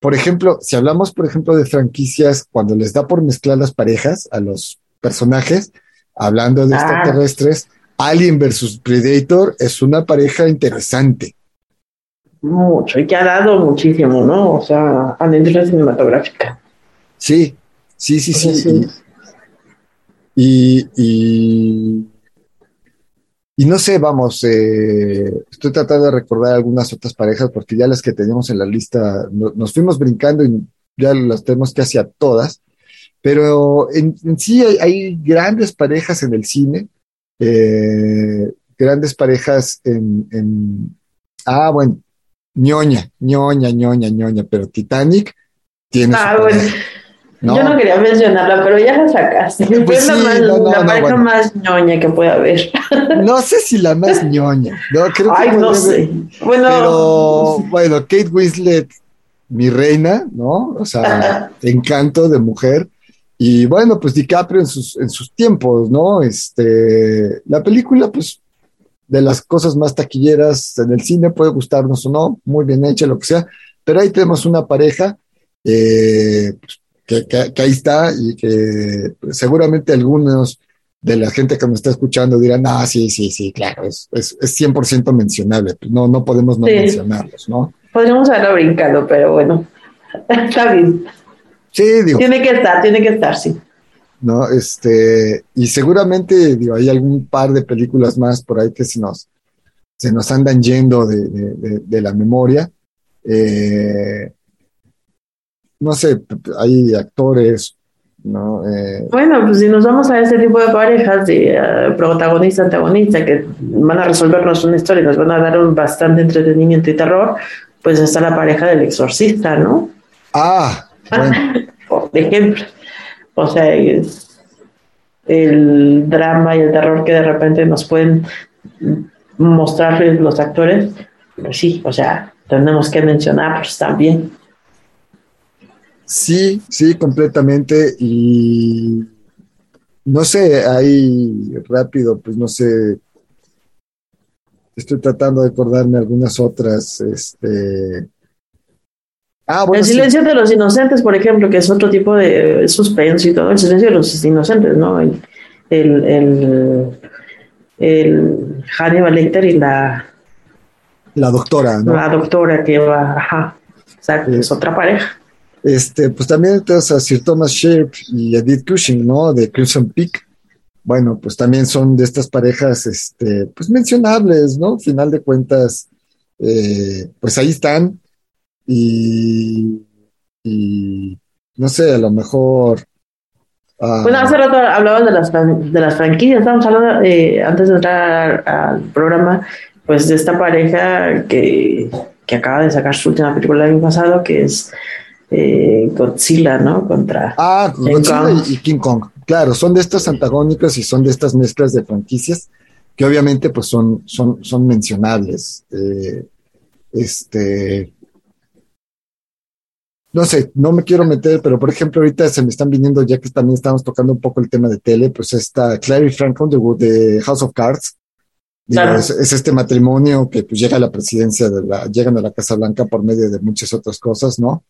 por ejemplo, si hablamos, por ejemplo, de franquicias, cuando les da por mezclar las parejas a los personajes, hablando de Ah. extraterrestres, Alien versus Predator es una pareja interesante. Mucho, y que ha dado muchísimo, ¿no? O sea, a la industria cinematográfica. Sí, sí, sí, sí. Y, y, y no sé, vamos, eh, estoy tratando de recordar algunas otras parejas porque ya las que teníamos en la lista no- nos fuimos brincando y ya las tenemos casi a todas, pero en, en sí hay, hay grandes parejas en el cine, eh, grandes parejas en, en, ah, bueno, ñoña, ñoña, ñoña, ñoña, pero Titanic tiene Ah, bueno. pareja, ¿no? Yo no quería mencionarla, pero ya la sacaste. Pues sí, más- no, no, la pareja bueno. más ñoña que puede haber. No sé si la más *laughs* ñoña, no, creo que Ay, no sé. Bueno, Pero bueno, Kate Winslet, mi reina, ¿no? O sea, *laughs* encanto de mujer. Y bueno, pues DiCaprio en sus, en sus tiempos, ¿no? Este, la película, pues, de las cosas más taquilleras en el cine, puede gustarnos o no, muy bien hecha, lo que sea, pero ahí tenemos una pareja eh, pues, que, que- que ahí está y que pues, seguramente algunos de la gente que me está escuchando dirán, ah, sí, sí, sí, claro, es, es, es 100% mencionable, pues no, no podemos no Sí. mencionarlos, ¿no? podríamos haberlo brincado, pero bueno. *laughs* Está bien. Sí, digo, Tiene que estar, tiene que estar, sí. ¿no? Este, y seguramente, digo, hay algún par de películas más por ahí que se nos, se nos andan yendo de, de- de- de la memoria. Eh, no sé, hay actores, ¿no? Eh, Bueno, pues si nos vamos a ese tipo de parejas de eh, protagonista, antagonista, que van a resolvernos una historia y nos van a dar un bastante entretenimiento y terror, pues está la pareja del exorcista, ¿no? ah, bueno, *laughs* Por ejemplo. O sea, es el drama y el terror que de repente nos pueden mostrar los actores, pues sí, o sea, tenemos que mencionarlos también. sí, sí, completamente. Y no sé, ahí rápido, pues no sé. Estoy tratando de acordarme algunas otras, este. Ah, bueno, el sí. silencio de los inocentes, por ejemplo, que es otro tipo de suspenso y todo, el silencio de los inocentes, ¿no? El, el, el, el Hannibal Lecter y la, La doctora, ¿no? la doctora que va, ajá, exacto, Sí. es otra pareja. Este, pues también tenemos a Sir Thomas Sharp y Edith Cushing, ¿no? De Crimson Peak. Bueno, pues también son de estas parejas, este, pues mencionables, ¿no? Final de cuentas, eh, pues ahí están. Y, y no sé, a lo mejor. ah, Bueno, hace rato hablabas de las, de las franquicias, estábamos hablando eh, antes de entrar al, programa, pues de esta pareja que, que acaba de sacar su última película el año pasado, que es eh, Godzilla, ¿no? Contra... Ah, King Godzilla Kong. y, King Kong. Claro, son de estas antagónicas y son de estas mezclas de franquicias que obviamente pues son, son, son mencionables. Eh, este, no sé, no me quiero meter, pero por ejemplo ahorita se me están viniendo, ya que también estamos tocando un poco el tema de tele, pues está Clary Frank Underwood de House of Cards. Digo, Claro. es, es este matrimonio que pues llega a la presidencia de la, llegan a la Casa Blanca por medio de muchas otras cosas, ¿no?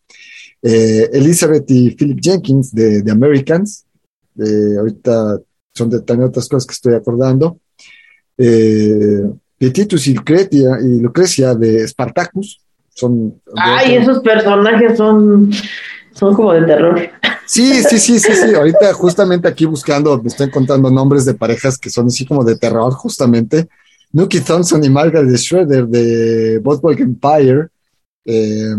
Eh, Elizabeth y Philip Jenkins de, de Americans, de, ahorita son de también otras cosas que estoy acordando. Eh, Titus y Lucrecia, y Lucrecia de Spartacus, son Ay, esos personajes son Son como de terror. Sí, sí, sí, sí, sí. Ahorita justamente aquí buscando, me estoy encontrando nombres de parejas que son así como de terror, justamente. Nuki Thompson y Margaret Schroeder de Boardwalk Empire. Eh,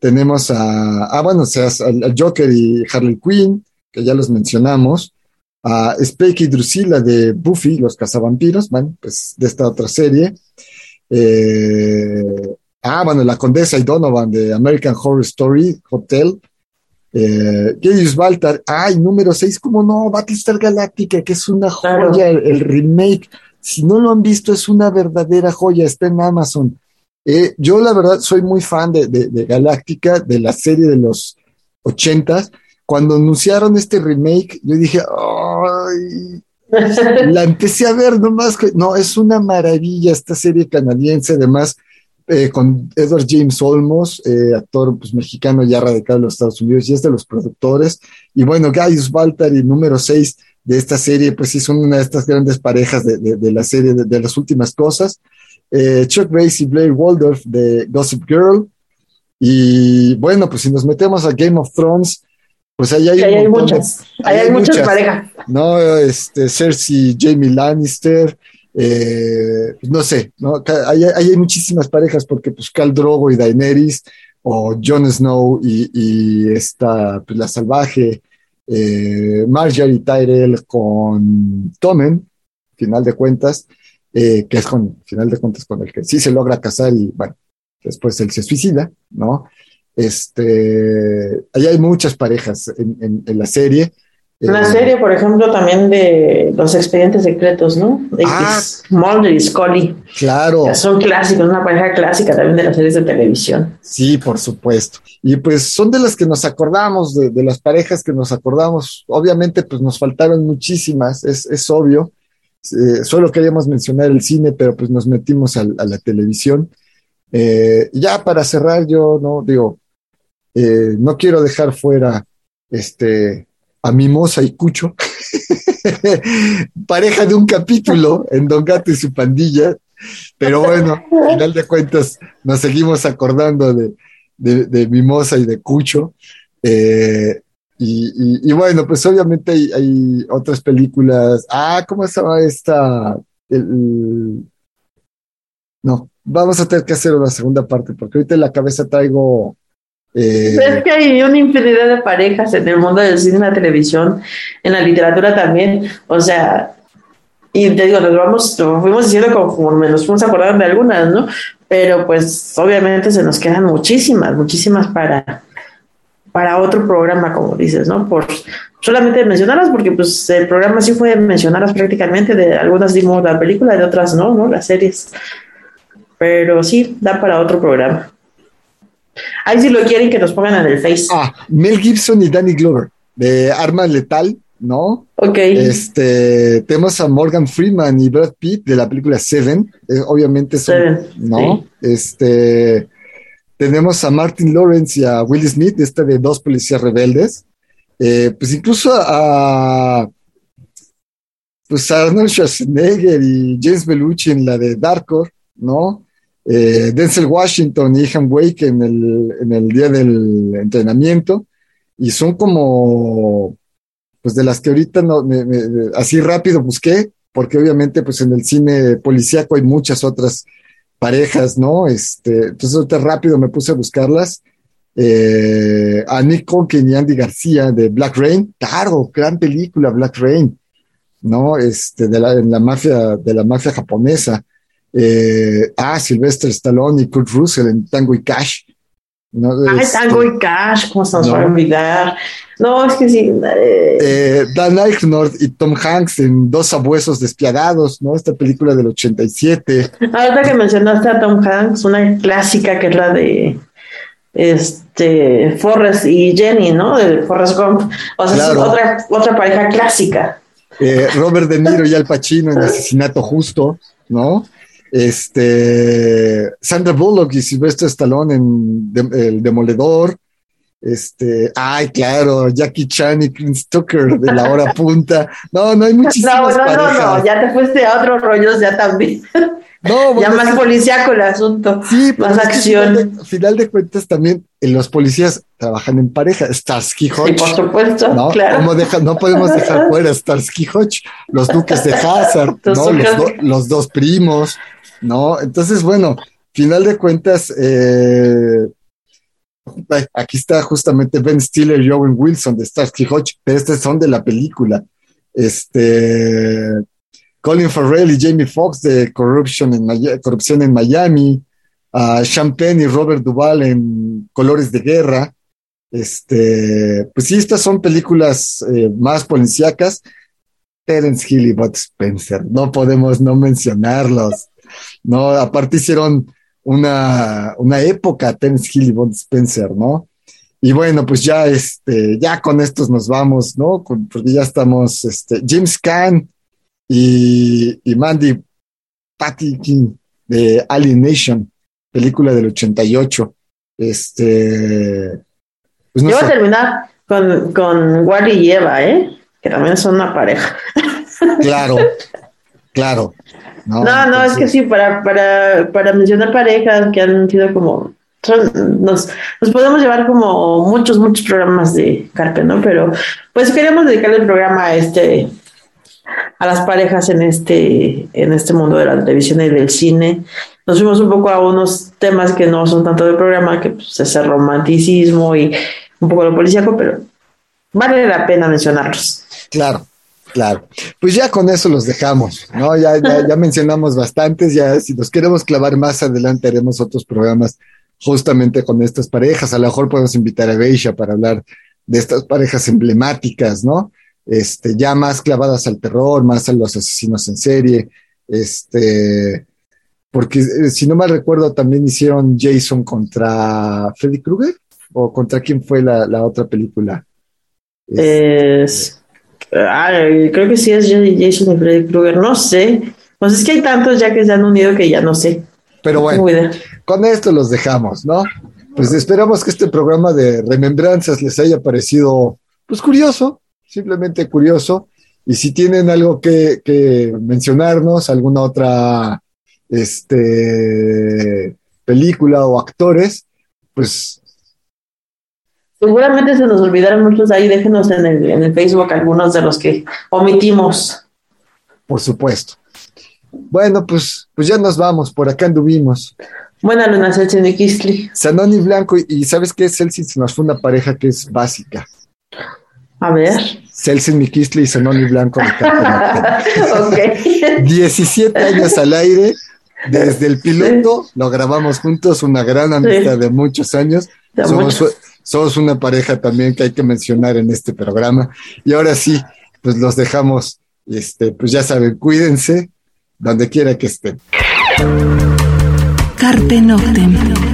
tenemos a, ah, bueno, o sea, al Joker y Harley Quinn, que ya los mencionamos. A Spike y Drusilla de Buffy, los cazavampiros, bueno, pues de esta otra serie. Eh, ah, bueno, la Condesa y Donovan de American Horror Story Hotel. Eh, Baltar, ay, número 6, ¿cómo no? Battlestar Galactica, que es una joya, el, remake. Si no lo han visto, es una verdadera joya, está en Amazon. Eh, yo, la verdad, soy muy fan de, de, de Galáctica, de la serie de los ochentas. Cuando anunciaron este remake, yo dije, ay, la empecé a ver nomás. No, es una maravilla esta serie canadiense, además, eh, con Edward James Olmos, eh, actor pues, mexicano ya radicado en los Estados Unidos, y es de los productores. Y bueno, Gaius Baltar número 6 de esta serie, pues sí, son una de estas grandes parejas de, de, la serie de, las últimas cosas. Eh, Chuck Bass y Blair Waldorf de Gossip Girl. Y bueno, pues si nos metemos a Game of Thrones, pues ahí hay, muchas, hay, muchas, parejas. No, este, Cersei, Jamie Lannister, eh, no sé, ¿no? Ahí, hay muchísimas parejas porque pues Cal Drogo y Daenerys, o Jon Snow y, esta, pues, la salvaje, eh, Marjorie Tyrell con Tommen, final de cuentas, eh, que es con, final de cuentas, con el que sí se logra casar y bueno, después él se suicida, ¿no? Este, ahí hay muchas parejas en, la serie. La eh, serie, por ejemplo, también de los expedientes secretos, ¿no? De ah, Mulder y Scully. Claro. son clásicos, una pareja clásica también de las series de televisión. Sí, por supuesto. Y pues son de las que nos acordamos, de, las parejas que nos acordamos. Obviamente, pues nos faltaron muchísimas, es, es obvio. Eh, solo queríamos mencionar el cine, pero pues nos metimos a, la televisión. Eh, ya para cerrar, yo no digo, eh, no quiero dejar fuera este, a Mimosa y Cucho, *laughs* pareja de un capítulo en Don Gato y su pandilla, pero bueno, al final de cuentas nos seguimos acordando de, de, Mimosa y de Cucho. Eh, y, bueno, pues obviamente hay, otras películas. Ah, ¿cómo llama esta? no, vamos a tener que hacer una segunda parte, porque ahorita en la cabeza traigo eh, es que hay una infinidad de parejas en el mundo del cine, en la televisión, en la literatura también. O sea, y te digo, nos vamos, fuimos diciendo conforme nos fuimos acordando de algunas, ¿no? Pero pues obviamente se nos quedan muchísimas, muchísimas para, para otro programa, como dices, ¿no? Por solamente mencionarlas, porque pues el programa sí fue mencionarlas prácticamente, de algunas dimos la película, de otras no, ¿no? Las series. Pero sí, da para otro programa. Ahí si lo quieren que nos pongan en el Face. Ah, Mel Gibson y Danny Glover, de Arma Letal, ¿no? Ok. Este, tenemos a Morgan Freeman y Brad Pitt de la película Seven, eh, obviamente son, ¿no? Este, tenemos a Martin Lawrence y a Will Smith, este de Dos Policías Rebeldes. Eh, pues incluso a, pues a Arnold Schwarzenegger y James Belushi en la de Dark ¿no? Eh, Denzel Washington y Ethan Wake en el, en el día del entrenamiento y son como, pues de las que ahorita no, así rápido busqué, porque obviamente pues en el cine policíaco hay muchas otras parejas, ¿no? Este, entonces ahorita rápido me puse a buscarlas. Eh, a Nick Conkin y Andy García de Black Rain, claro, gran película Black Rain, ¿no? Este, de la, en la mafia, de la mafia japonesa. Eh, ah, Sylvester Stallone y Kurt Russell en Tango y Cash. ¿no? Ay, Tango y Cash, ¿cómo se nos va a olvidar? No, es que sí. Eh. Eh, Dan Eichner y Tom Hanks en Dos Abuesos Despiadados, ¿no? Esta película del 87. Ahorita que mencionaste a Tom Hanks, una clásica que es la de este Forrest y Jenny, ¿no? De Forrest Gump. O sea, es otra, otra pareja clásica. Robert De Niro y Al Pacino en Asesinato Justo, ¿no? Este, Sandra Bullock y Sylvester Stallone en El Demoledor. Este, ay, claro, Jackie Chan y Clint Tucker de la hora punta. No, no hay muchísimas No, no, no, no, ya te fuiste a otros rollos ya también. No, *laughs* ya bueno, más sí. policíaco el asunto. Sí, más acción. Final de, final de cuentas, también eh, los policías trabajan en pareja. Starsky Sí, Hodge. por supuesto, ¿no? claro. ¿Cómo deja- no podemos dejar *laughs* fuera Starsky Hodge, los duques de Hazard, los dos primos, ¿no? Entonces, bueno, final de cuentas, eh, aquí está justamente Ben Stiller y Owen Wilson de Starsky Hodge, pero estos son de la película. Este, Colin Farrell y Jamie Foxx de Corruption en Corrupción en Miami, Sean Penn y Robert Duvall en Colores de Guerra. Este, pues sí, estas son películas eh, más policíacas. Terence Hill y Bud Spencer, no podemos no mencionarlos. No, aparte hicieron una, una época Terence Hill y Bud Spencer, ¿no? Y bueno, pues ya, este, ya con estos nos vamos, ¿no? Con- porque ya estamos, este, James Caan y, y Mandy Patinkin de Alien Nation, película del 88. Este, pues no Yo voy a terminar con, con Wally y Eva, ¿eh? Que también son una pareja. claro, *laughs* claro. No, no, es que sí, para, para, para mencionar parejas que han sido como. son- nos, nos podemos llevar como muchos, muchos programas de Carpe, ¿no? Pero pues queremos dedicarle el programa a este a las parejas en este, en este mundo de la televisión y del cine. Nos fuimos un poco a unos temas que no son tanto del programa, que pues, es el romanticismo y un poco lo policíaco, pero vale la pena mencionarlos. Claro, claro. Pues ya con eso los dejamos, ¿no? Ya, ya, ya mencionamos bastantes, ya si nos queremos clavar más adelante haremos otros programas justamente con estas parejas. A lo mejor podemos invitar a Beisha para hablar de estas parejas emblemáticas, ¿no? Este, ya más clavadas al terror, más a los asesinos en serie, este, porque eh, si no mal recuerdo también hicieron Jason contra Freddy Krueger o contra quién fue la, la otra película. Es, creo que sí es Jason y Freddy Krueger, no sé. Pues es que hay tantos ya que se han unido que ya no sé. Pero No bueno, con esto los dejamos, ¿no? Pues esperamos que este programa de remembranzas les haya parecido, pues curioso, simplemente curioso. Y si tienen algo que, que mencionarnos, alguna otra este, película o actores, pues Seguramente se nos olvidaron muchos ahí. Déjenos en el, en el Facebook algunos de los que omitimos. por supuesto. Bueno, pues, pues ya nos vamos, por acá anduvimos. Buena luna, Kistli. Sanoni Blanco, y, ¿sabes qué? Celsin se nos fue una pareja que es básica. A ver. Celsin Mikisli y Sanoni Blanco *laughs* ok. 17 años al aire, desde el piloto, lo grabamos juntos, una gran amistad Sí. de muchos años. De Somos, muchos. Somos una pareja también que hay que mencionar en este programa. Y ahora sí, pues los dejamos, este, pues ya saben, cuídense donde quiera que estén. Carpe Noctem.